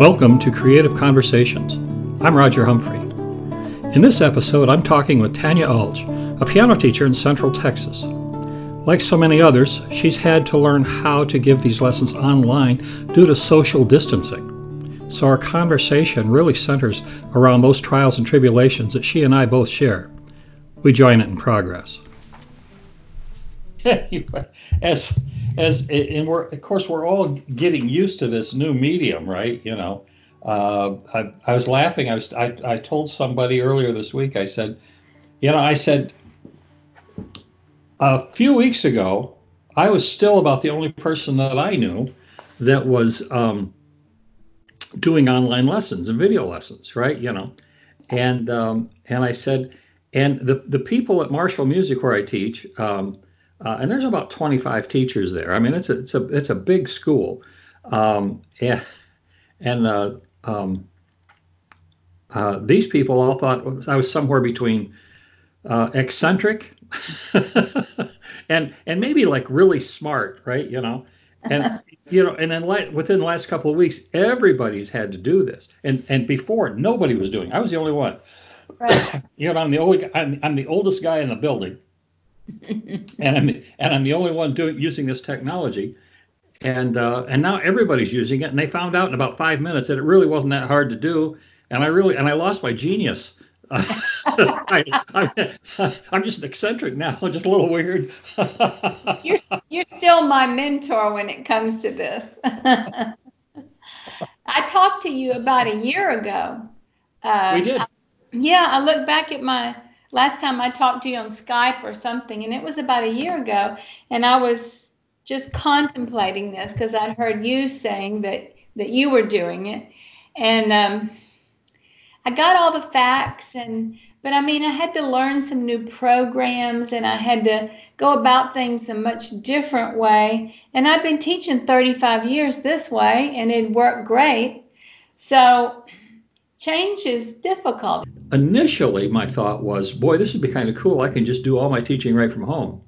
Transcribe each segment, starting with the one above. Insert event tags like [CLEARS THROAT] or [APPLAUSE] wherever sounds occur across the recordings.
Welcome to Creative Conversations. I'm Roger Humphrey. In this episode, I'm talking with Tanya Ulsh, a piano teacher in Central Texas. Like so many others, she's had to learn how to give these lessons online due to social distancing. So our conversation really centers around those trials and tribulations that she and I both share. We join it in progress. [LAUGHS] as as and we're of course we're all getting used to this new medium, right? You know, uh, I, I was laughing. I was I, I told somebody earlier this week. I said, you know, I said a few weeks ago, I was still about the only person that I knew that was um, doing online lessons and video lessons, right? You know, and um, and I said, and the the people at Marshall Music where I teach. Um, uh, and there's about 25 teachers there. I mean, it's a it's a it's a big school, um, and and uh, um, uh, these people all thought I was somewhere between uh, eccentric [LAUGHS] and and maybe like really smart, right? You know, and [LAUGHS] you know, and then within the last couple of weeks, everybody's had to do this, and and before nobody was doing. I was the only one. Right. [COUGHS] you know, I'm the only I'm, I'm the oldest guy in the building [LAUGHS] and I'm and I'm the only one doing using this technology, and uh, and now everybody's using it, and they found out in about five minutes that it really wasn't that hard to do, and I really and I lost my genius. [LAUGHS] I, am just eccentric now, [LAUGHS] just a little weird. [LAUGHS] you're you're still my mentor when it comes to this. I talked to you about a year ago. Uh, we did. I, yeah, I look back at my last time I talked to you on Skype or something, and it was about a year ago, and I was just contemplating this because I'd heard you saying that that you were doing it, and um, I got all the facts and. But I mean, I had to learn some new programs and I had to go about things a much different way. And I've been teaching 35 years this way and it worked great. So change is difficult. Initially, my thought was, boy, this would be kind of cool. I can just do all my teaching right from home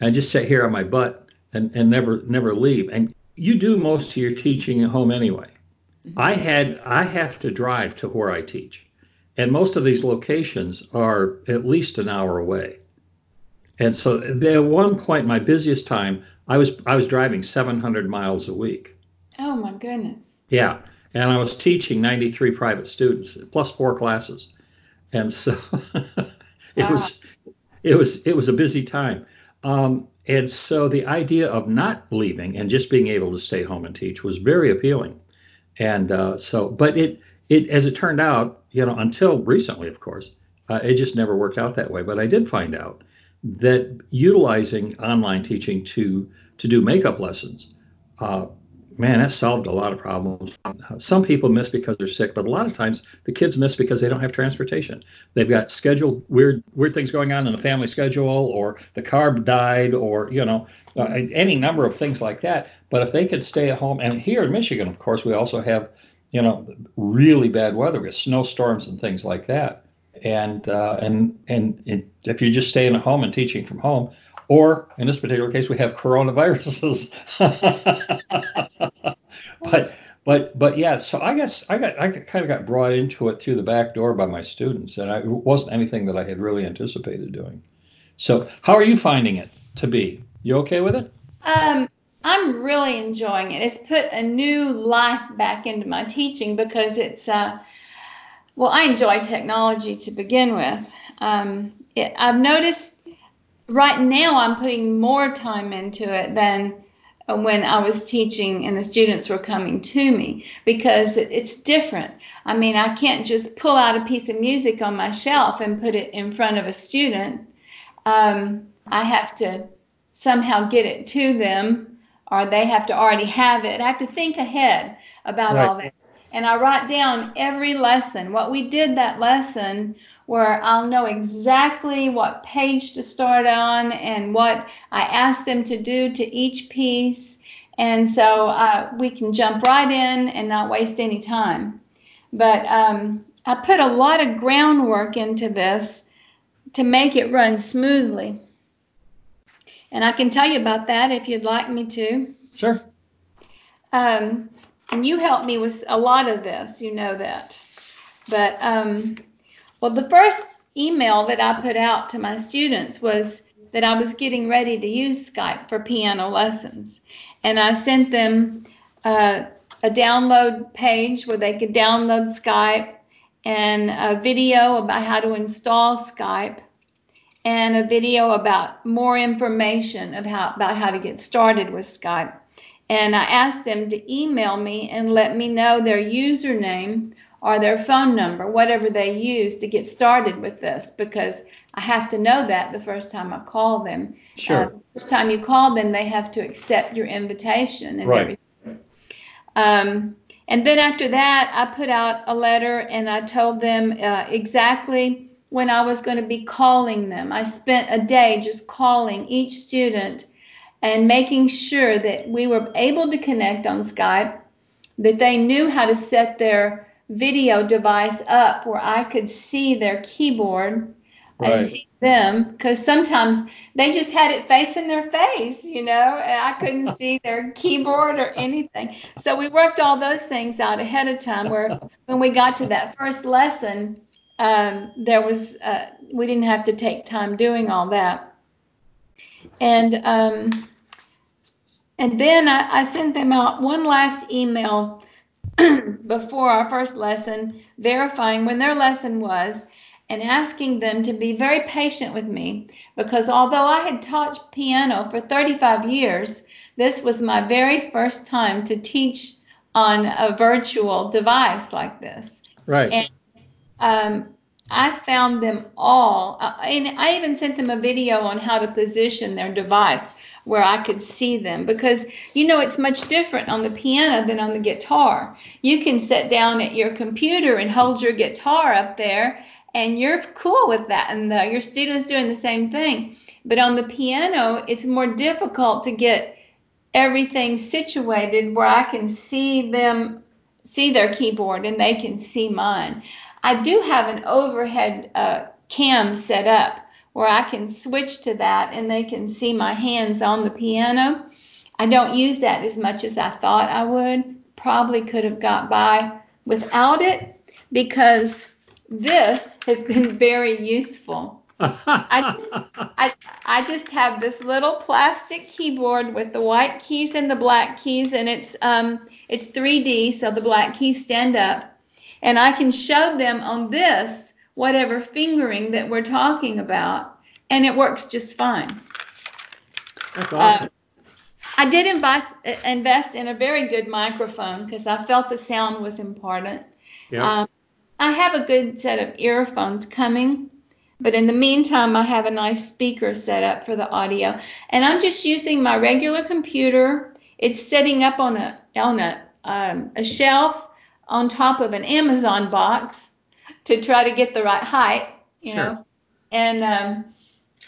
and just sit here on my butt and, and never never leave. And you do most of your teaching at home anyway. Mm-hmm. I had I have to drive to where I teach. And most of these locations are at least an hour away. And so at one point, my busiest time, I was I was driving 700 miles a week. Oh my goodness. Yeah, and I was teaching 93 private students plus four classes, and so [LAUGHS] it wow. was it was it was a busy time. Um, and so the idea of not leaving and just being able to stay home and teach was very appealing. And uh, so, but it it as it turned out, you know, until recently, of course, uh, it just never worked out that way. But I did find out that utilizing online teaching to to do makeup lessons uh, man, that solved a lot of problems. Some people miss because they're sick, but a lot of times the kids miss because they don't have transportation. They've got scheduled weird weird things going on in the family schedule, or the car died, or you know, uh, any number of things like that. But if they could stay at home, and here in Michigan, of course, we also have you know really bad weather, with snowstorms and things like that. And uh, and and if you're just staying at home and teaching from home, or in this particular case, we have coronaviruses. [LAUGHS] but but but yeah, so I guess I got I kind of got brought into it through the back door by my students, and I, it wasn't anything that I had really anticipated doing. So how are you finding it to be? You okay with it? Um, I'm really enjoying it. It's put a new life back into my teaching because it's uh, well, I enjoy technology to begin with. Um, it, I've noticed right now I'm putting more time into it than when I was teaching and the students were coming to me because it's different. I mean, I can't just pull out a piece of music on my shelf and put it in front of a student. Um, I have to somehow get it to them, or they have to already have it. I have to think ahead about right. all that. And I write down every lesson, what we did that lesson, where I'll know exactly what page to start on and what I ask them to do to each piece. And so uh, we can jump right in and not waste any time. But um, I put a lot of groundwork into this to make it run smoothly. And I can tell you about that if you'd like me to. Sure. Um, and you helped me with a lot of this, you know that. But, um, well, the first email that I put out to my students was that I was getting ready to use Skype for piano lessons. And I sent them uh, a download page where they could download Skype and a video about how to install Skype and a video about more information of how, about how to get started with Skype. And I asked them to email me and let me know their username or their phone number, whatever they use to get started with this, because I have to know that the first time I call them. Sure. Uh, the first time you call them, they have to accept your invitation and Right. everything. Um, and then after that, I put out a letter and I told them uh, exactly when I was going to be calling them. I spent a day just calling each student and making sure that we were able to connect on Skype, that they knew how to set their video device up where I could see their keyboard Right. and see them because sometimes they just had it facing their face, you know, and I couldn't [LAUGHS] see their keyboard or anything. So we worked all those things out ahead of time. Where when we got to that first lesson, um, there was uh, we didn't have to take time doing all that. And um, and then I, I sent them out one last email [CLEARS THROAT] before our first lesson, verifying when their lesson was and asking them to be very patient with me because although I had taught piano for 35 years, this was my very first time to teach on a virtual device like this. Right. And um, I found them all, uh, and I even sent them a video on how to position their device where I could see them because you know it's much different on the piano than on the guitar. You can sit down at your computer and hold your guitar up there, and you're cool with that, and the, your students doing the same thing. But on the piano, it's more difficult to get everything situated where I can see them see their keyboard and they can see mine. I do have an overhead uh, cam set up where I can switch to that and they can see my hands on the piano. I don't use that as much as I thought I would. Probably could have got by without it because this has been very useful. I just, I, I just have this little plastic keyboard with the white keys and the black keys, and it's um it's 3D, so the black keys stand up, and I can show them on this whatever fingering that we're talking about, and it works just fine. That's awesome. I did invest invest in a very good microphone because I felt the sound was important. yeah. Um, I have a good set of earphones coming, but in the meantime, I have a nice speaker set up for the audio, and I'm just using my regular computer. It's setting up on a on a um, a shelf on top of an Amazon box to try to get the right height, you Sure. know. And um,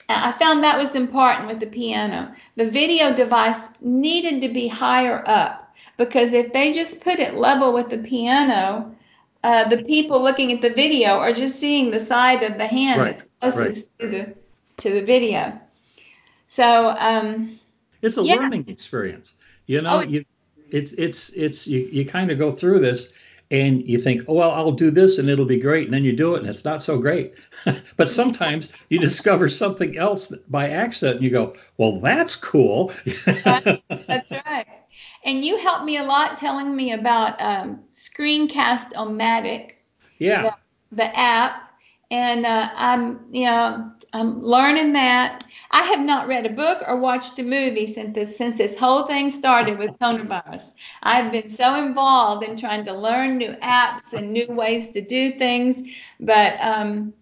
I found that was important with the piano. The video device needed to be higher up because if they just put it level with the piano, uh, the people looking at the video are just seeing the side of the hand Right, that's closest to the to the video. So um, it's a yeah. learning experience. You know, Oh, you it's it's it's you, you kind of go through this and you think, oh well, I'll do this and it'll be great, and then you do it and it's not so great. [LAUGHS] but sometimes you discover something else by accident and you go, well, that's cool. [LAUGHS] That's right. And you helped me a lot telling me about um, Screencast-O-Matic, yeah. the app, and uh, I'm, you know, I'm learning that. I have not read a book or watched a movie since this since this whole thing started with coronavirus. I've been so involved in trying to learn new apps and new ways to do things, but um,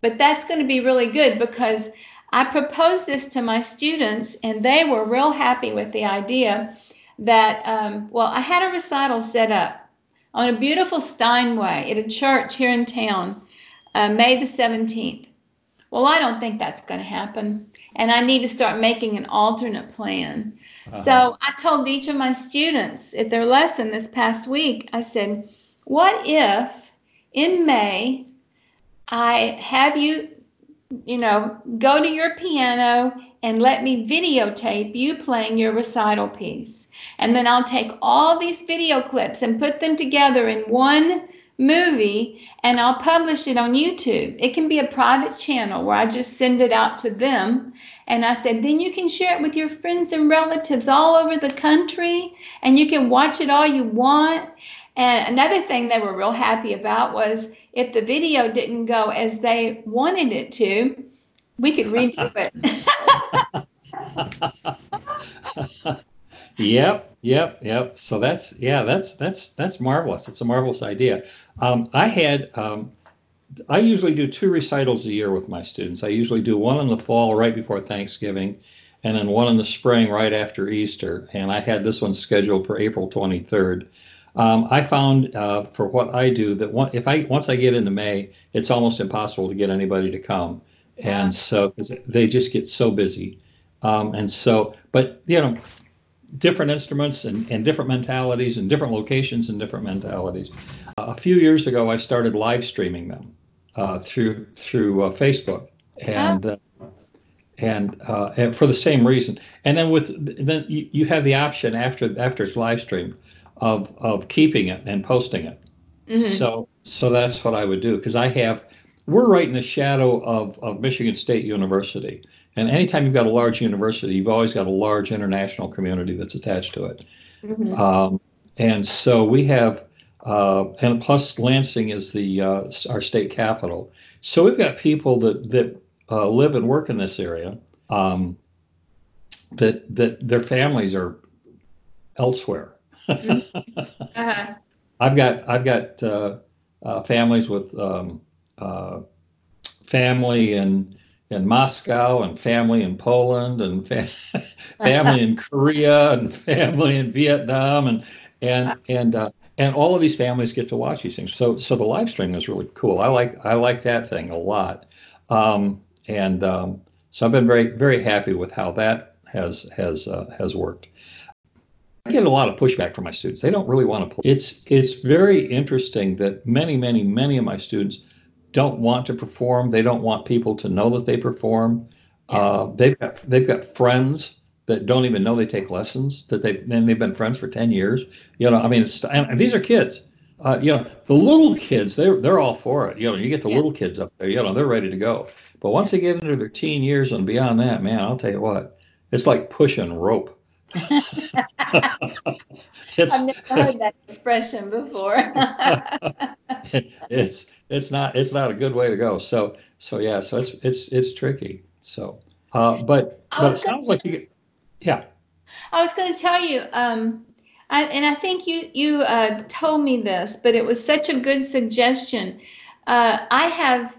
but that's going to be really good because I proposed this to my students and they were real happy with the idea that um, well I had a recital set up on a beautiful Steinway at a church here in town, uh, May the 17th. Well, I don't think that's going to happen, and I need to start making an alternate plan. Uh-huh. So I told each of my students at their lesson this past week, I said, What if in May I have you you know, go to your piano and let me videotape you playing your recital piece. And then I'll take all these video clips and put them together in one movie and I'll publish it on YouTube. It can be a private channel where I just send it out to them. And I said, then you can share it with your friends and relatives all over the country and you can watch it all you want. And another thing they were real happy about was if the video didn't go as they wanted it to, we could redo it. [LAUGHS] [LAUGHS] [LAUGHS] yep, yep, yep. So that's yeah, that's that's that's marvelous. It's a marvelous idea. Um, I had um, I usually do two recitals a year with my students. I usually do one in the fall right before Thanksgiving, and then one in the spring right after Easter. And I had this one scheduled for April 23rd. Um, I found uh, for what I do that one, if I once I get into May, it's almost impossible to get anybody to come, and so they just get so busy. Um, and so, but you know, different instruments and, and different mentalities and different locations and different mentalities. Uh, a few years ago, I started live streaming them uh, through through uh, Facebook, and uh, and, uh, and for the same reason. And then with then you, you have the option after after it's live streamed of of keeping it and posting it. Mm-hmm. So so that's what I would do because I have we're right in the shadow of, of Michigan State University. And anytime you've got a large university, you've always got a large international community that's attached to it. Mm-hmm. Um, and so we have, uh, and plus Lansing is the uh, our state capital. So we've got people that that uh, live and work in this area. Um, that that their families are elsewhere. uh-huh. [LAUGHS] I've got I've got uh, uh, families with um, uh, family in in Moscow and family in Poland and fa- [LAUGHS] family in Korea and family in Vietnam and and and uh, and all of these families get to watch these things. So so the live stream is really cool. I like I like that thing a lot, um, and um, so I've been very very happy with how that has has uh, has worked. I get a lot of pushback from my students. They don't really want to play. It's it's very interesting that many many many of my students don't want to perform. They don't want people to know that they perform. Uh, they've got they've got friends that don't even know they take lessons. That they then they've been friends for ten years. You know, I mean, it's, and these are kids. Uh, you know, the little kids they're they're all for it. You know, you get the yeah. little kids up there. You know, they're ready to go. But once they get into their teen years and beyond that, man, I'll tell you what, it's like pushing rope. [LAUGHS] [LAUGHS] I've never heard that expression before. [LAUGHS] it's it's not it's not a good way to go. So so yeah, so it's it's it's tricky. So uh, but but it sounds like you yeah. I was going to tell you, um, I, and I think you you uh, told me this, but it was such a good suggestion. Uh, I have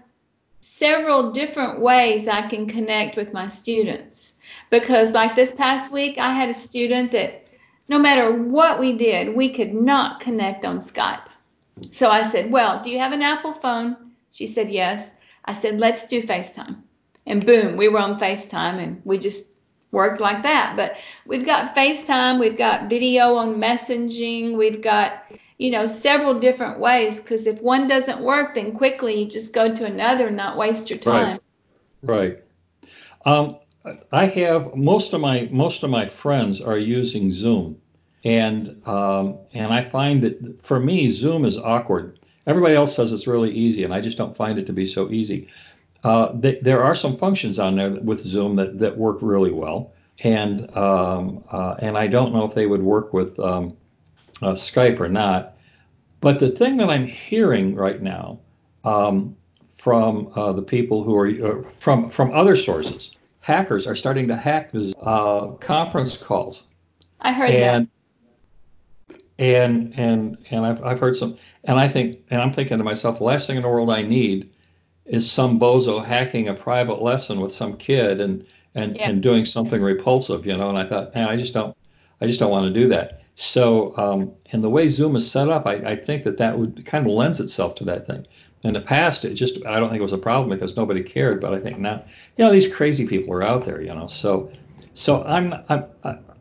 several different ways I can connect with my students because, like this past week, I had a student that no matter what we did, we could not connect on Skype. So I said, Well, do you have an Apple phone? She said, Yes. I said, Let's do FaceTime. And boom, we were on FaceTime and we just worked like that. But we've got FaceTime, we've got video on messaging, we've got, you know, several different ways because if one doesn't work, then quickly you just go to another and not waste your time. Right. Right. Um, I have most of my most of my friends are using Zoom, and um, and I find that for me Zoom is awkward. Everybody else says it's really easy, and I just don't find it to be so easy. Uh, th- there are some functions on there with Zoom that that work really well, and um, uh, and I don't know if they would work with um, uh, Skype or not. But the thing that I'm hearing right now um, from uh, the people who are uh, from from other sources hackers are starting to hack the uh, conference calls. I heard and, that. And and and I've I've heard some, and I think, and I'm thinking to myself, the last thing in the world I need is some bozo hacking a private lesson with some kid and and yeah. and doing something repulsive, you know. And I thought, man, I just don't, I just don't want to do that. So, um, and the way Zoom is set up, I, I think that that would kind of lends itself to that thing in the past it just i don't think it was a problem because nobody cared but i think now you know these crazy people are out there you know so so i'm i'm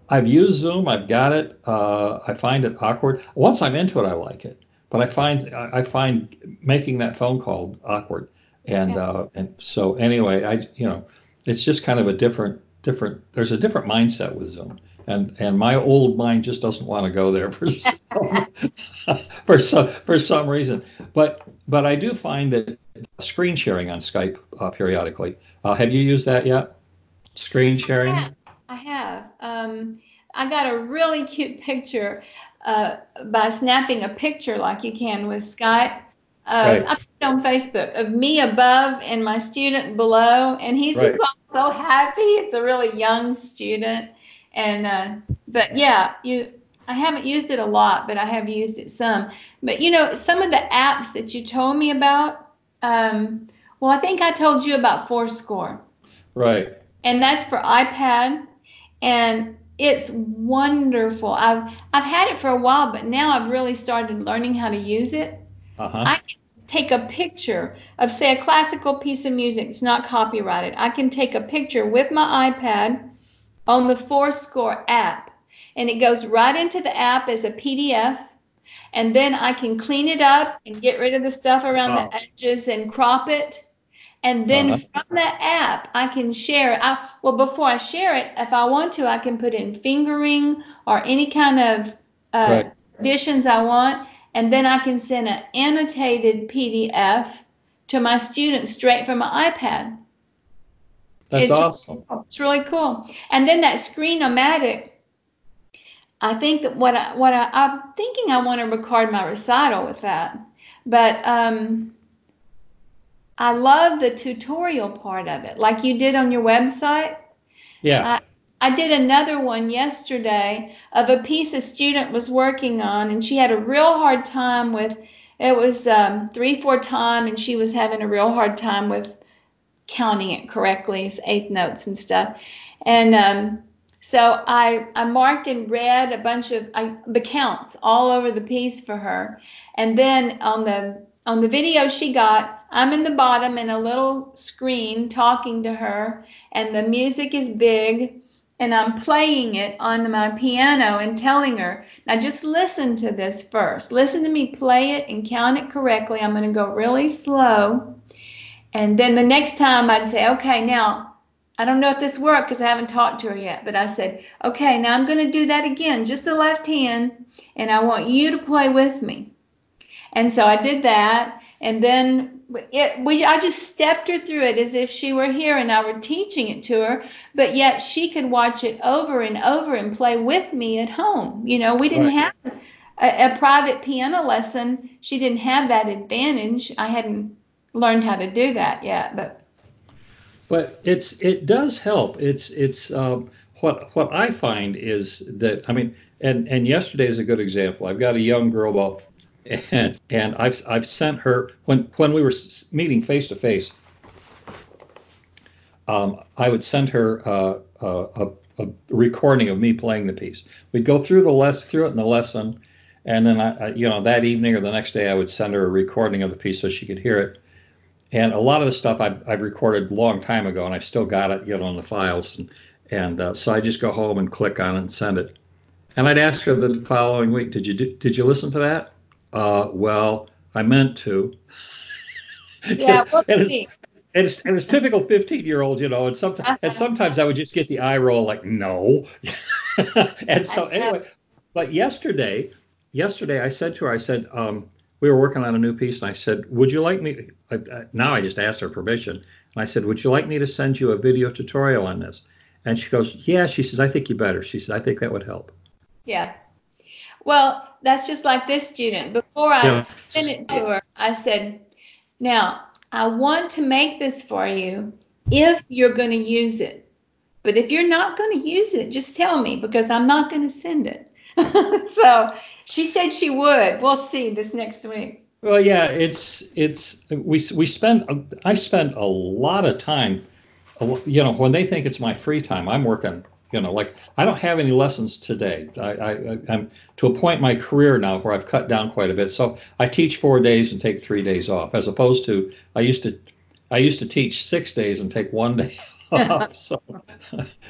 i've used zoom i've got it uh, i find it awkward once i'm into it i like it but i find i find making that phone call awkward and Yeah. uh, and so anyway, I you know, it's just kind of a different different. There's a different mindset with Zoom, and and my old mind just doesn't want to go there for some, [LAUGHS] for some for some reason. But but I do find that screen sharing on Skype uh, periodically. Uh, have you used that yet? Screen sharing. Yeah, I have. Um, I got a really cute picture uh, by snapping a picture like you can with Skype. Uh, Right. I put on Facebook of me above and my student below, and he's just Right. so happy. It's a really young student, and uh, but yeah, you. I haven't used it a lot, but I have used it some. But you know, some of the apps that you told me about. Um, well, I think I told you about forScore Right. and that's for iPad, and it's wonderful. I've I've had it for a while, but now I've really started learning how to use it. Uh huh. I can take a picture of, say, a classical piece of music. It's not copyrighted. I can take a picture with my iPad on the forScore app, and it goes right into the app as a PDF. And then I can clean it up and get rid of the stuff around Wow. the edges and crop it. And then Uh-huh. from that app, I can share it. I, well, before I share it, if I want to, I can put in fingering or any kind of uh, Right. additions I want and then I can send an annotated PDF to my students straight from my iPad. That's It's- awesome. It's really cool. And then that Screen-O-Matic, I think that what I, what I, I'm thinking I want to record my recital with that, but um, I love the tutorial part of it, like you did on your website. Yeah. I did another one yesterday of a piece a student was working on, and she had a real hard time with it was um, three four time, and she was having a real hard time with counting it correctly, it's eighth notes and stuff. And um, so I I marked in red a bunch of I, the counts all over the piece for her, and then on the on the video she got, I'm in the bottom in a little screen talking to her, and the music is big and I'm playing it on my piano and telling her, now just listen to this first. Listen to me play it and count it correctly. I'm going to go really slow. And then the next time I'd say, okay, now I don't know if this worked because I haven't talked to her yet, but I said, okay, now I'm going to do that again, just the left hand, and I want you to play with me. And so I did that. And then it, we, I just stepped her through it as if she were here and I were teaching it to her, but yet she could watch it over and over and play with me at home. You know, we didn't Right. have a, a private piano lesson. She didn't have that advantage. I hadn't learned how to do that yet, but But it's it does help. It's it's um, what what I find is that I mean, and and yesterday is a good example. I've got a young girl about, and and I've I've sent her when when we were meeting face to face. Um, I would send her uh, a, a, recording of me playing the piece. We'd go through the less through it in the lesson, and then I, I you know that evening or the next day I would send her a recording of the piece so she could hear it and a lot of the stuff I've, I've recorded a long time ago, and I've still got it, you know, in the files, and and uh, so I just go home and click on it and send it. And I'd ask her the following week, did you do, did you listen to that? Uh, well, I meant to. yeah, [LAUGHS] we'll and it's, and it's and it's typical 15 year old, you know, and sometimes and sometimes I would just get the eye roll like no, [LAUGHS] and so anyway, but yesterday, yesterday I said to her, I said, um, we were working on a new piece, and I said, would you like me? I, I, now I just asked her permission, and I said, would you like me to send you a video tutorial on this? And she goes, yeah. She says, I think you better. She said, I think that would help. Yeah. Well, that's just like this student. Before I Yeah. sent it to her, I said, Now, I want to make this for you if you're going to use it. But if you're not going to use it, just tell me because I'm not going to send it. [LAUGHS] so she said she would. We'll see this next week. Well, yeah, it's it's we we spend I spend a lot of time, you know, when they think it's my free time, I'm working. You know, like I don't have any lessons today. I, I I'm to a point in my career now where I've cut down quite a bit. So I teach four days and take three days off, as opposed to I used to I used to teach six days and take one day [LAUGHS] off. So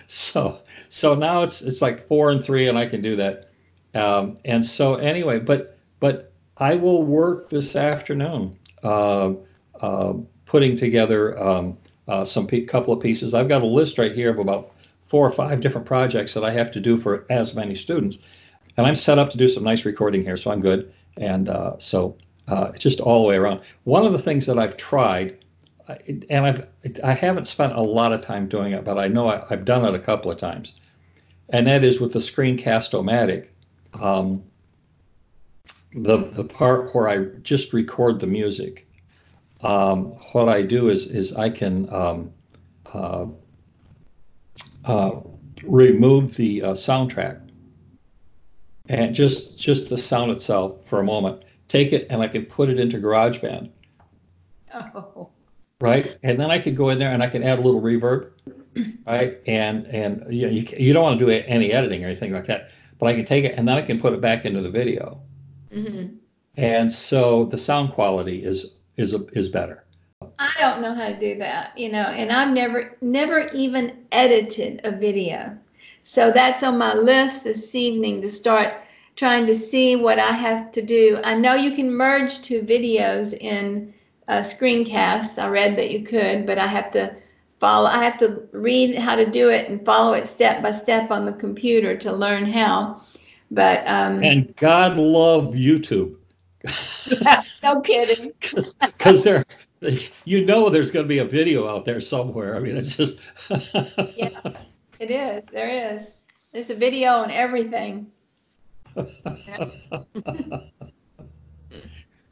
so so now it's it's like four and three, and I can do that. Um, and so anyway, but but I will work this afternoon. Uh, uh, putting together um, uh, some pe- couple of pieces. I've got a list right here of about four or five different projects that I have to do for as many students, and I'm set up to do some nice recording here, so I'm good. And uh, so uh, it's just all the way around. One of the things that I've tried, and I've I haven't spent a lot of time doing it, but I know I, have done it a couple of times, and that is with the Screencast-O-Matic. Um, the the part where I just record the music. Um, what I do is is I can um, uh, uh, remove the uh, soundtrack and just just the sound itself for a moment. Take it and I can put it into GarageBand. Oh. Right, and then I could go in there and I can add a little reverb, right? And and you know, you, you don't want to do any editing or anything like that, but I can take it and then I can put it back into the video. Mm-hmm. And so the sound quality is is is better. I don't know how to do that, you know, and I've never never even edited a video. So that's on my list this evening to start trying to see what I have to do. I know you can merge two videos in a screencast. I read that you could, but I have to follow I have to read how to do it and follow it step by step on the computer to learn how. But um And God love YouTube. [LAUGHS] yeah, no kidding. [LAUGHS] Because there, you know, there's going to be a video out there somewhere. I mean, it's just. [LAUGHS] yeah, it is. There is. There's a video on everything. [LAUGHS]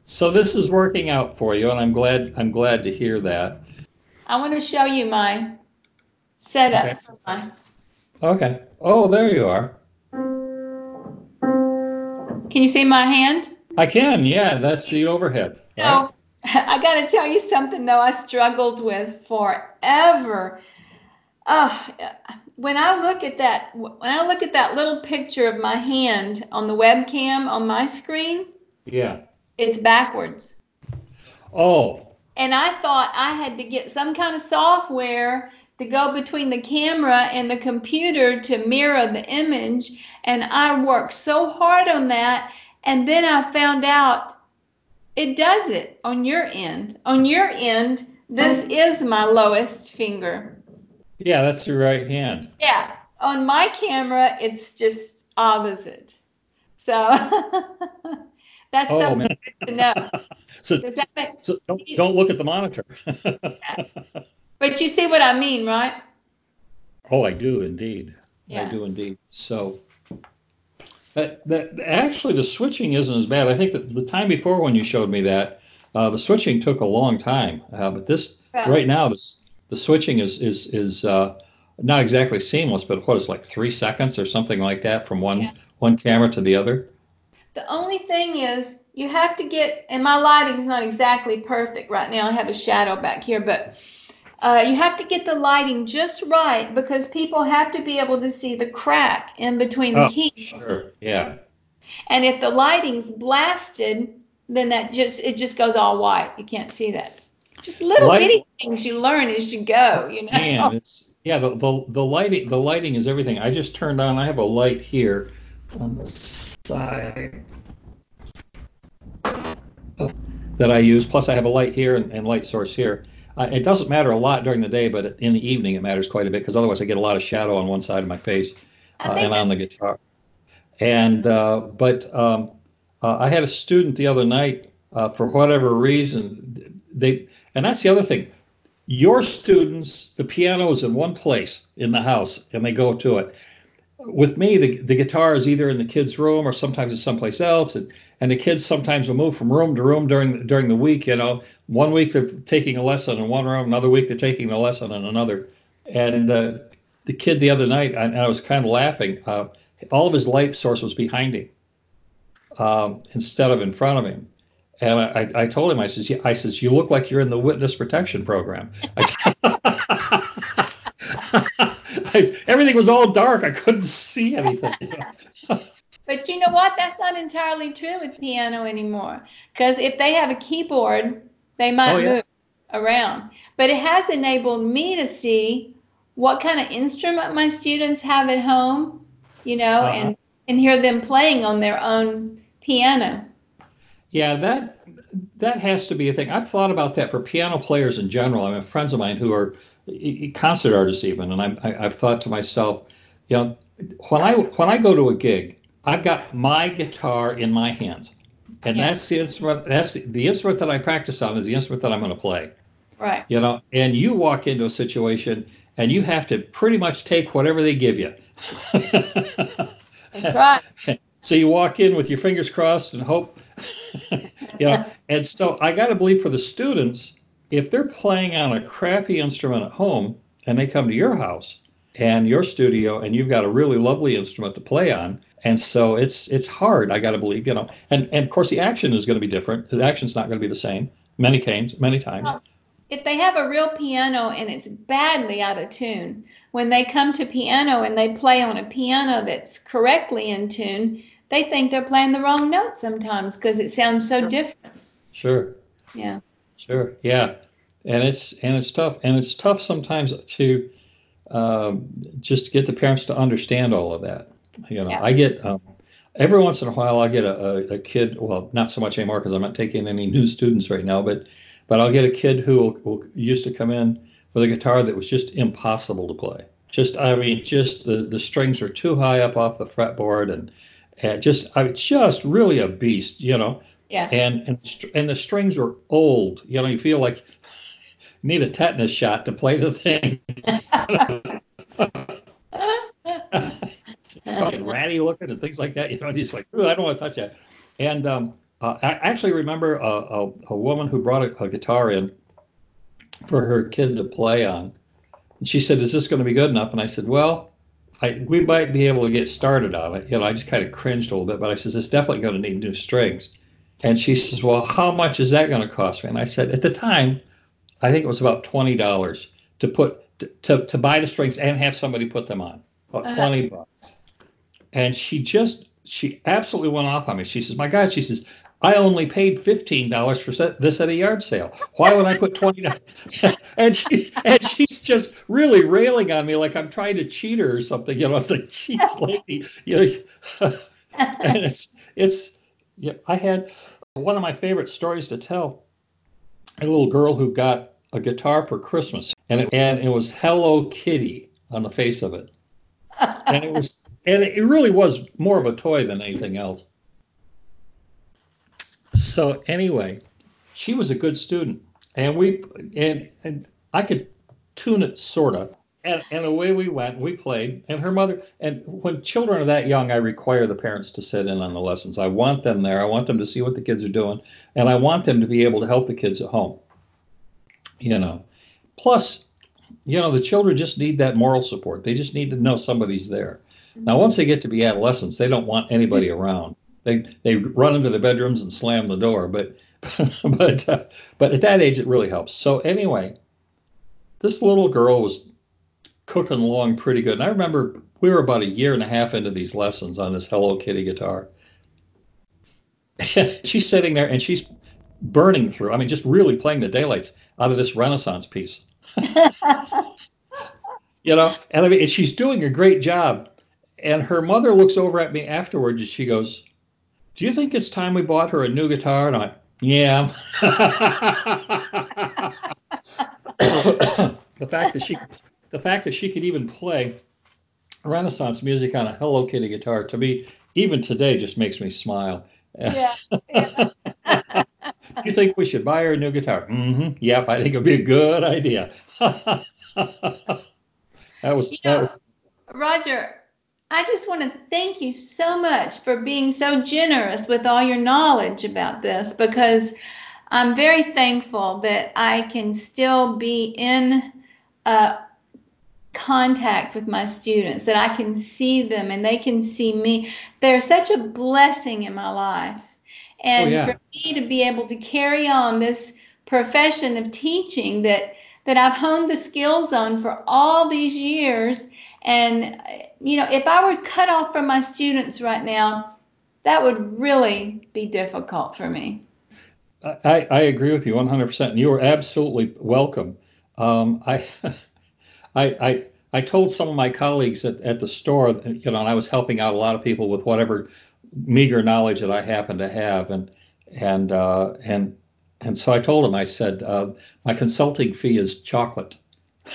so this is working out for you, and I'm glad. I'm glad to hear that. I want to show you my setup Okay. for my. Okay. Oh, there you are. Can you see my hand? I can. Yeah, that's the overhead. right? Oh, [LAUGHS] I got to tell you something though. I struggled with forever. Oh, when I look at that, when I look at that little picture of my hand on the webcam on my screen, Yeah. it's backwards. Oh. And I thought I had to get some kind of software to go between the camera and the computer to mirror the image. And I worked so hard on that. And then I found out it does it on your end. On your end, this oh. is my lowest finger. Yeah, that's your right hand. Yeah. On my camera, it's just opposite. So [LAUGHS] that's Oh, something man. good to know. [LAUGHS] So, Does that make, so don't, don't look at the monitor. [LAUGHS] but you see what I mean, right? Oh, I do indeed. Yeah. I do indeed. So that, that actually the switching isn't as bad. I think that the time before when you showed me that, uh, the switching took a long time. Uh, but this Yeah. right now, this, the switching is is is uh, not exactly seamless, but what is like three seconds or something like that from one Yeah. one camera to the other. The only thing is you have to get, and my lighting is not exactly perfect right now. I have a shadow back here, but uh, you have to get the lighting just right because people have to be able to see the crack in between the Oh, keys. Sure. Yeah. And if the lighting's blasted, then that just it just goes all white. You can't see that. Just little Light- bitty things you learn as you go. You know. Man, it's yeah. The, the the lighting the lighting is everything. I just turned on. I have a light here on the side that I use. Plus, I have a light here and, and light source here. Uh, it doesn't matter a lot during the day, but in the evening it matters quite a bit because otherwise I get a lot of shadow on one side of my face uh, and on the guitar. And uh, but um, uh, I had a student the other night uh, for whatever reason they and that's the other thing. Your students, the piano is in one place in the house, and they go to it. With me, the, the guitar is either in the kids' room or sometimes it's someplace else, and, and the kids sometimes will move from room to room during during the week. You know, one week they're taking a lesson in one room, another week they're taking the lesson in another. And uh, the kid the other night, and I was kind of laughing. Uh, all of his light source was behind him um, instead of in front of him. And I, I told him, I says, I says, you look like you're in the witness protection program. I said, [LAUGHS] everything was all dark. I couldn't see anything. [LAUGHS] But you know what? That's not entirely true with piano anymore. Because if they have a keyboard, they might Oh, yeah. move around. But it has enabled me to see what kind of instrument my students have at home, you know, Uh-huh. and, and hear them playing on their own piano. Yeah, that that has to be a thing. I've thought about that for piano players in general. I mean, friends of mine who are concert artists even, and I'm, I, I've thought to myself, you know, when I when I go to a gig, I've got my guitar in my hands, and yeah. that's the instrument. That's the, the instrument that I practice on is the instrument that I'm going to play. Right. You know, and you walk into a situation and you have to pretty much take whatever they give you. [LAUGHS] that's right. [LAUGHS] So you walk in with your fingers crossed and hope. [LAUGHS] yeah. And so I got to believe for the students, if they're playing on a crappy instrument at home and they come to your house and your studio and you've got a really lovely instrument to play on, and so it's it's hard. I got to believe, you know, and and of course the action is going to be different. The action's not going to be the same many times. Many times. Well, if they have a real piano and it's badly out of tune, when they come to piano and they play on a piano that's correctly in tune, they think they're playing the wrong note sometimes because it sounds so different. Sure. Yeah. Sure. Yeah. And it's and it's tough and it's tough sometimes to um, just get the parents to understand all of that. You know, yeah. I get um, every once in a while I get a, a, a kid. Well, not so much anymore because I'm not taking any new students right now. But but I'll get a kid who will, will used to come in with a guitar that was just impossible to play. Just I mean, just the the strings are too high up off the fretboard and and just I just really a beast, you know. Yeah. And and and the strings were old. You know, you feel like you [LAUGHS] need a tetanus shot to play the thing. [LAUGHS] Ratty looking and things like that. [LAUGHS] You know, just like, I don't want to touch that. And um, uh, I actually remember a, a, a woman who brought a, a, guitar in for her kid to play on. And she said, "Is this going to be good enough?" And I said, "Well, I, we might be able to get started on it." You know, I just kind of cringed a little bit, but I says, "It's definitely going to need new strings." And she says, "Well, how much is that going to cost me?" And I said, "At the time, I think it was about twenty dollars to put to, to, to buy the strings and have somebody put them on. About uh-huh. twenty bucks." And she just she absolutely went off on me. She says, "My God," she says, I only paid fifteen dollars for this at a yard sale. Why would I put twenty dollars? [LAUGHS] and she and she's just really railing on me like I'm trying to cheat her or something. You know, it's like, jeez, [LAUGHS] lady, you know. [LAUGHS] and it's it's yeah. I had one of my favorite stories to tell. A little girl who got a guitar for Christmas, and it, and it was Hello Kitty on the face of it, and it was and it really was more of a toy than anything else. So anyway, she was a good student, and we and and I could tune it sort of. And, and away we went. We played, and her mother. And when children are that young, I require the parents to sit in on the lessons. I want them there. I want them to see what the kids are doing, and I want them to be able to help the kids at home. You know, plus, you know, the children just need that moral support. They just need to know somebody's there. Now, once they get to be adolescents, they don't want anybody around they they run into the bedrooms and slam the door. But [LAUGHS] but uh, but at that age, it really helps. So anyway, this little girl was cooking along pretty good. And I remember we were about a year and a half into these lessons on this Hello Kitty guitar. [LAUGHS] she's sitting there and she's burning through. I mean, just really playing the daylights out of this Renaissance piece. [LAUGHS] you know, and I mean, she's doing a great job. And her mother looks over at me afterwards and she goes, do you think it's time we bought her a new guitar? And I yeah. [LAUGHS] the fact that she, the fact that she could even play Renaissance music on a Hello Kitty guitar, to me, even today, just makes me smile. Yeah. yeah. [LAUGHS] you think we should buy her a new guitar? Mm-hmm. Yep, I think it'd be a good idea. [LAUGHS] that was, you know, that was Roger. I just want to thank you so much for being so generous with all your knowledge about this because I'm very thankful that I can still be in uh, contact with my students, that I can see them and they can see me. They're such a blessing in my life. And oh, yeah. for me to be able to carry on this profession of teaching that that I've honed the skills on for all these years and, you know, if I were cut off from my students right now, that would really be difficult for me. I, I agree with you 100%. And you are absolutely welcome. Um, I, [LAUGHS] I, I, I told some of my colleagues at, at the store, you know, and I was helping out a lot of people with whatever meager knowledge that I happen to have. And, and, uh, and and so I told them, I said, uh, my consulting fee is chocolate.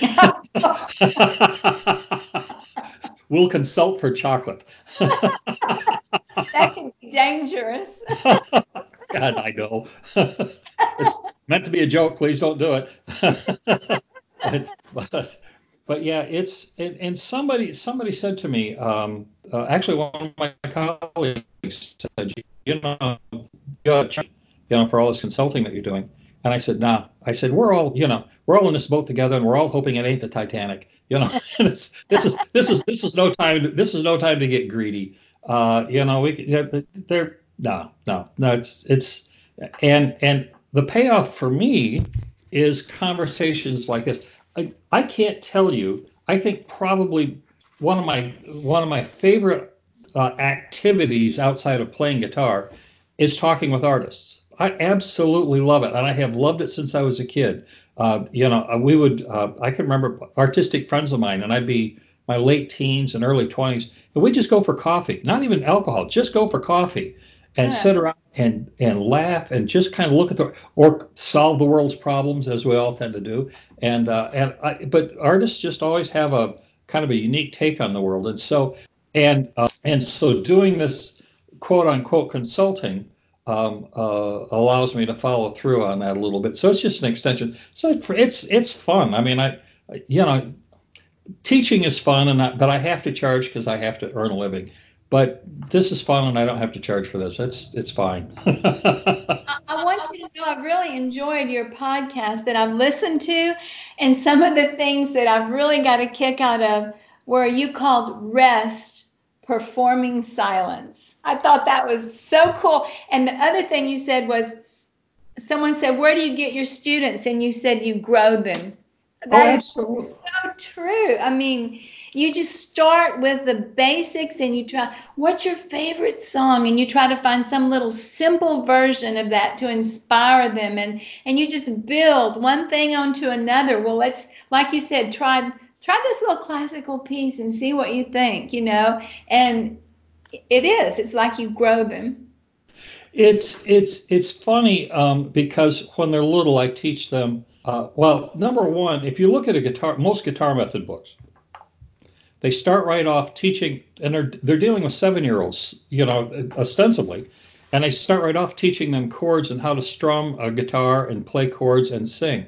[LAUGHS] [LAUGHS] we'll consult for chocolate. [LAUGHS] that can be dangerous. [LAUGHS] God, I know. [LAUGHS] it's meant to be a joke. Please don't do it. but, but, but, yeah, it's and, and, somebody somebody said to me, um, uh, actually, one of my colleagues said, you know, you know, for all this consulting that you're doing. And I said, nah. I said, we're all, you know, we're all in this boat together, and we're all hoping it ain't the Titanic. You know, [LAUGHS] this is this is this is no time. This is no time to get greedy. Uh, you know, we can, they're no, no, no. It's it's and and the payoff for me is conversations like this. I, I can't tell you. I think probably one of my one of my favorite uh, activities outside of playing guitar is talking with artists. I absolutely love it, and I have loved it since I was a kid. Uh, you know, uh, we would. Uh, I can remember artistic friends of mine, and I'd be my late teens and early 20s, and we'd just go for coffee, not even alcohol, just go for coffee and yeah. sit around and and laugh and just kind of look at the or solve the world's problems as we all tend to do. And uh, and I, but artists just always have a kind of a unique take on the world, and so and uh, and so doing this quote unquote consulting um, uh, allows me to follow through on that a little bit. So it's just an extension. So it's it's fun. I mean, I you know, teaching is fun, and I, but I have to charge because I have to earn a living. But this is fun, and I don't have to charge for this. It's it's fine. [LAUGHS] I want you to know I've really enjoyed your podcast that I've listened to, and some of the things that I've really got a kick out of were you called rest performing silence. I thought that was so cool. And the other thing you said was someone said, Where do you get your students? And you said you grow them. Oh, that oh, is so true. I mean, you just start with the basics and you try what's your favorite song and you try to find some little simple version of that to inspire them and and you just build one thing onto another well let's like you said try try this little classical piece and see what you think, you know. And it is. It's like you grow them. It's it's it's funny um, because when they're little, I teach them. Uh, well, number one, if you look at a guitar, most guitar method books, they start right off teaching, and they're they're dealing with seven-year-olds, you know, ostensibly, and they start right off teaching them chords and how to strum a guitar and play chords and sing.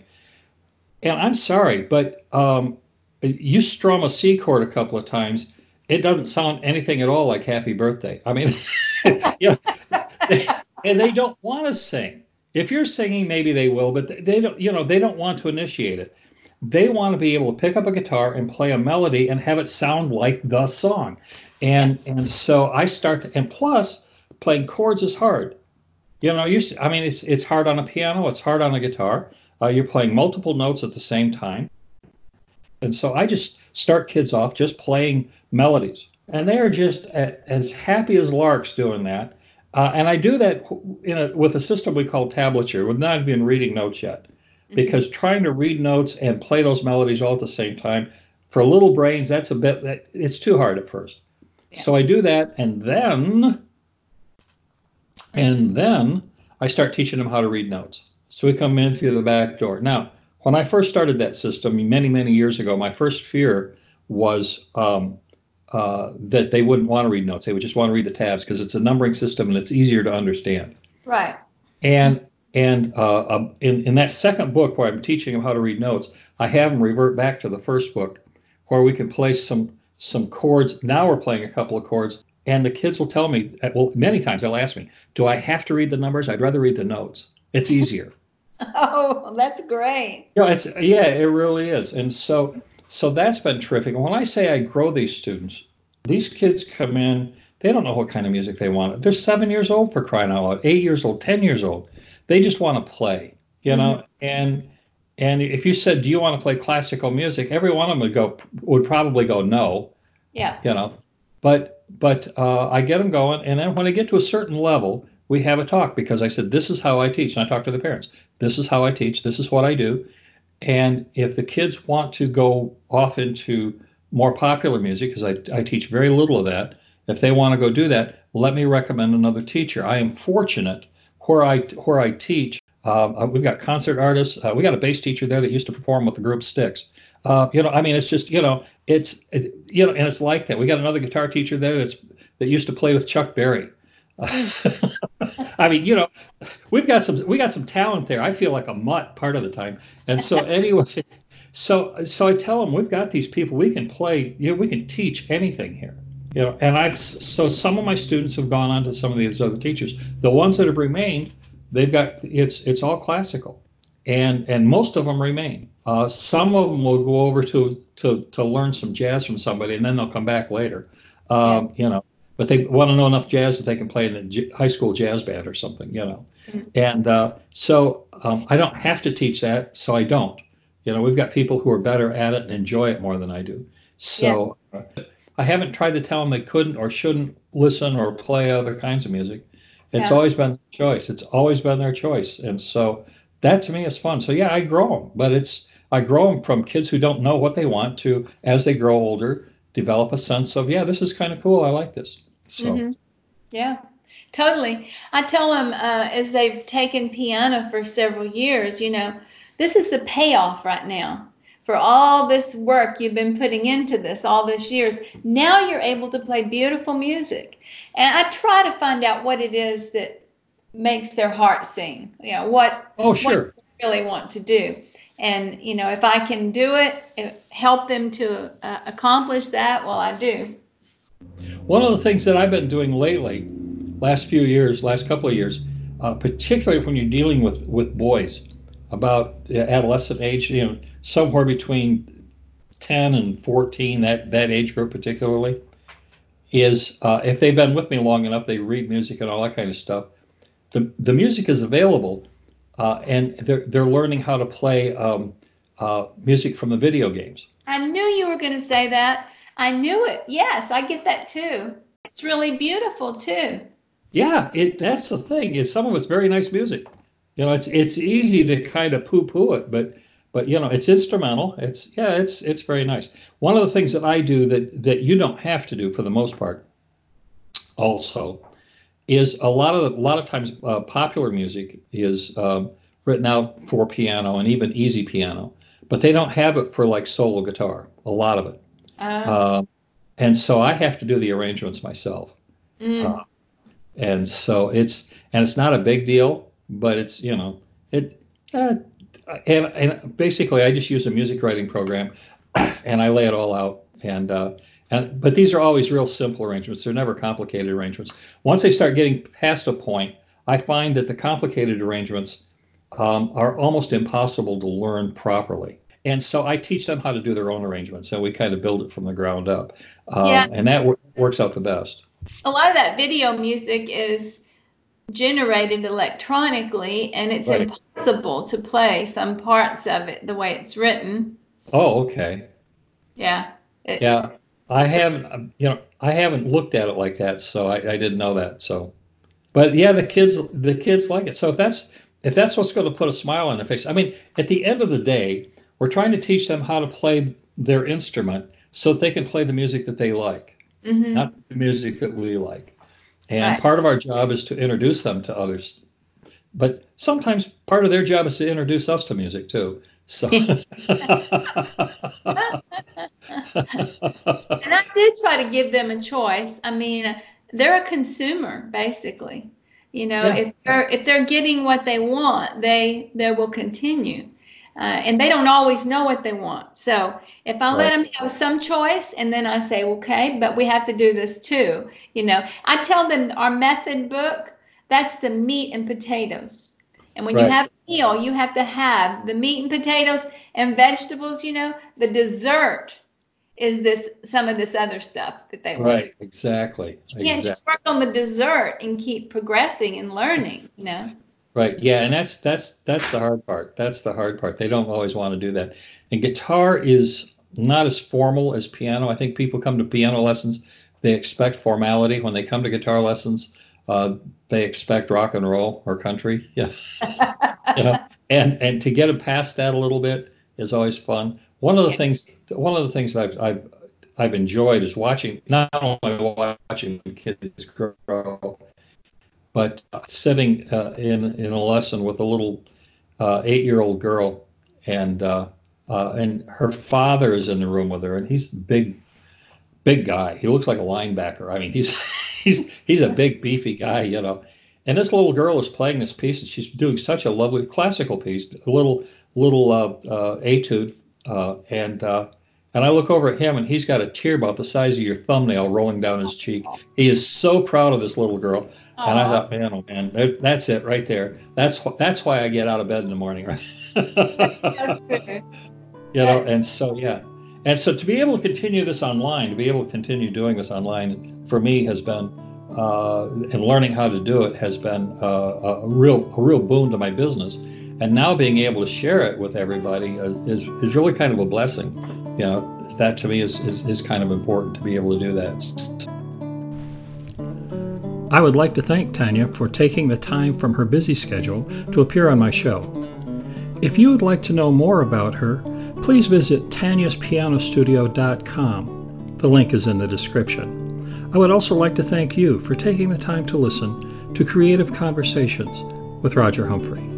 And I'm sorry, but um, you strum a C chord a couple of times, it doesn't sound anything at all like Happy Birthday. I mean, [LAUGHS] you know, they, and they don't want to sing. If you're singing, maybe they will, but they don't. You know, they don't want to initiate it. They want to be able to pick up a guitar and play a melody and have it sound like the song. And and so I start to, and plus playing chords is hard. You know, you I mean it's it's hard on a piano, it's hard on a guitar. Uh, you're playing multiple notes at the same time. And so I just start kids off just playing melodies. And they are just as happy as larks doing that. Uh, and I do that in a, with a system we call tablature, with not even reading notes yet. Mm-hmm. Because trying to read notes and play those melodies all at the same time, for little brains, that's a bit, it's too hard at first. Yeah. So I do that. And then, and then I start teaching them how to read notes. So we come in through the back door. Now, when I first started that system many, many years ago, my first fear was um, uh, that they wouldn't want to read notes. They would just want to read the tabs because it's a numbering system and it's easier to understand. Right. And and uh, um, in in that second book where I'm teaching them how to read notes, I have them revert back to the first book where we can place some some chords. Now we're playing a couple of chords, and the kids will tell me. Well, many times they'll ask me, "Do I have to read the numbers? I'd rather read the notes. It's easier." [LAUGHS] Oh, that's great. Yeah, it's yeah, it really is. And so so that's been terrific. And when I say I grow these students, these kids come in, they don't know what kind of music they want. They're seven years old for crying out loud, eight years old, ten years old. They just want to play, you mm-hmm. know. And and if you said, "Do you want to play classical music?" Every one of them would go would probably go no. Yeah. You know, but but uh, I get them going, and then when I get to a certain level, we have a talk because I said, This is how I teach. And I talk to the parents. This is how I teach. This is what I do. And if the kids want to go off into more popular music, because I, I teach very little of that, if they want to go do that, let me recommend another teacher. I am fortunate where I where I teach. Uh, we've got concert artists. Uh, we got a bass teacher there that used to perform with the group Styx. Uh, you know, I mean, it's just you know, it's it, you know, and it's like that. We got another guitar teacher there that's that used to play with Chuck Berry. [LAUGHS] I mean, you know, we've got some we got some talent there. I feel like a mutt part of the time, and so [LAUGHS] anyway, so so I tell them we've got these people we can play. You know, we can teach anything here. You know, and I've so some of my students have gone on to some of these other teachers. The ones that have remained, they've got it's it's all classical, and and most of them remain. Uh, some of them will go over to to to learn some jazz from somebody, and then they'll come back later. Um. You know, but they want to know enough jazz that they can play in a j- high school jazz band or something. You know, mm-hmm. and uh, so um, I don't have to teach that, so I don't. You know, we've got people who are better at it and enjoy it more than I do. So yeah. uh, I haven't tried to tell them they couldn't or shouldn't listen or play other kinds of music. It's yeah. always been their choice. It's always been their choice. And so that to me is fun. So yeah, I grow them, but it's I grow them from kids who don't know what they want to as they grow older develop a sense of yeah, this is kind of cool. I like this. So mm-hmm. yeah. Totally. I tell them uh, as they've taken piano for several years, you know, this is the payoff right now for all this work you've been putting into this all this years. Now you're able to play beautiful music. And I try to find out what it is that makes their heart sing. You know, what Oh, sure. What really want to do. And you know, if I can do it, help them to uh, accomplish that, well, I do. One of the things that I've been doing lately, last few years, last couple of years, uh, particularly when you're dealing with with boys, about the adolescent age, you know, somewhere between 10 and 14, that, that age group particularly, is uh, if they've been with me long enough, they read music and all that kind of stuff. The, the music is available, uh, and they're, they're learning how to play um, uh, music from the video games. I knew you were going to say that. I knew it. Yes, I get that too. It's really beautiful too. Yeah, it that's the thing. Is some of it's very nice music. You know, it's it's easy to kind of poo-poo it, but but you know, it's instrumental. It's yeah, it's it's very nice. One of the things that I do that that you don't have to do for the most part, also, is a lot of a lot of times uh, popular music is um, written out for piano and even easy piano, but they don't have it for like solo guitar. A lot of it, uh, and so I have to do the arrangements myself. Mm. Uh, and so it's and it's not a big deal but it's you know it uh, and, and basically I just use a music writing program [CLEARS THROAT] and I lay it all out and uh, and but these are always real simple arrangements. They're never complicated arrangements. Once they start getting past a point, I find that the complicated arrangements um, are almost impossible to learn properly. And so I teach them how to do their own arrangements, and we kind of build it from the ground up. Um, yeah. And that w- works out the best. A lot of that video music is generated electronically and it's right. impossible to play some parts of it the way it's written. Oh, okay. Yeah. It, yeah. I haven't, um, you know, I haven't looked at it like that, so I, I didn't know that. So, but yeah, the kids, the kids like it. So if that's if that's what's going to put a smile on their face, I mean, at the end of the day, we're trying to teach them how to play their instrument so that they can play the music that they like, mm-hmm. not the music that we like. And right. part of our job is to introduce them to others. But sometimes part of their job is to introduce us to music too. So [LAUGHS] [LAUGHS] and I did try to give them a choice. I mean, they're a consumer basically. You know, yeah. if they're if they're getting what they want, they they will continue. Uh, and they don't always know what they want. So if I right. let them have some choice, and then I say, okay, but we have to do this too. You know, I tell them our method book. That's the meat and potatoes. And when right. you have a meal, you have to have the meat and potatoes and vegetables. You know, the dessert is this some of this other stuff that they want. right want. exactly you can't exactly. just work on the dessert and keep progressing and learning you know Right. Yeah, and that's that's that's the hard part. That's the hard part. They don't always want to do that. And guitar is not as formal as piano. I think people come to piano lessons, they expect formality. When they come to guitar lessons, uh, they expect rock and roll or country. Yeah. you know, and and to get them past that a little bit is always fun. One of the things one of the things I've I've I've enjoyed is watching not only watching the kids grow but sitting uh, in in a lesson with a little uh, eight-year-old girl, and uh, uh, and her father is in the room with her, and he's big, big guy. He looks like a linebacker. I mean, he's [LAUGHS] he's he's a big, beefy guy, you know. And this little girl is playing this piece, and she's doing such a lovely classical piece, a little little uh, uh, etude, uh, and uh, and I look over at him, and he's got a tear about the size of your thumbnail rolling down his cheek. He is so proud of this little girl. Aww. And I thought, man, oh man, that's it right there. That's wh- that's why I get out of bed in the morning, right? [LAUGHS] you know, and so yeah, and so to be able to continue this online, to be able to continue doing this online, for me has been, uh, and learning how to do it has been uh, a real a real boon to my business. And now being able to share it with everybody uh, is is really kind of a blessing. You know, that to me is, is, is kind of important to be able to do that. I would like to thank Tanya for taking the time from her busy schedule to appear on my show. If you would like to know more about her, please visit tanyaspianostudio.com. The link is in the description. I would also like to thank you for taking the time to listen to Creative Conversations with Roger Humphrey.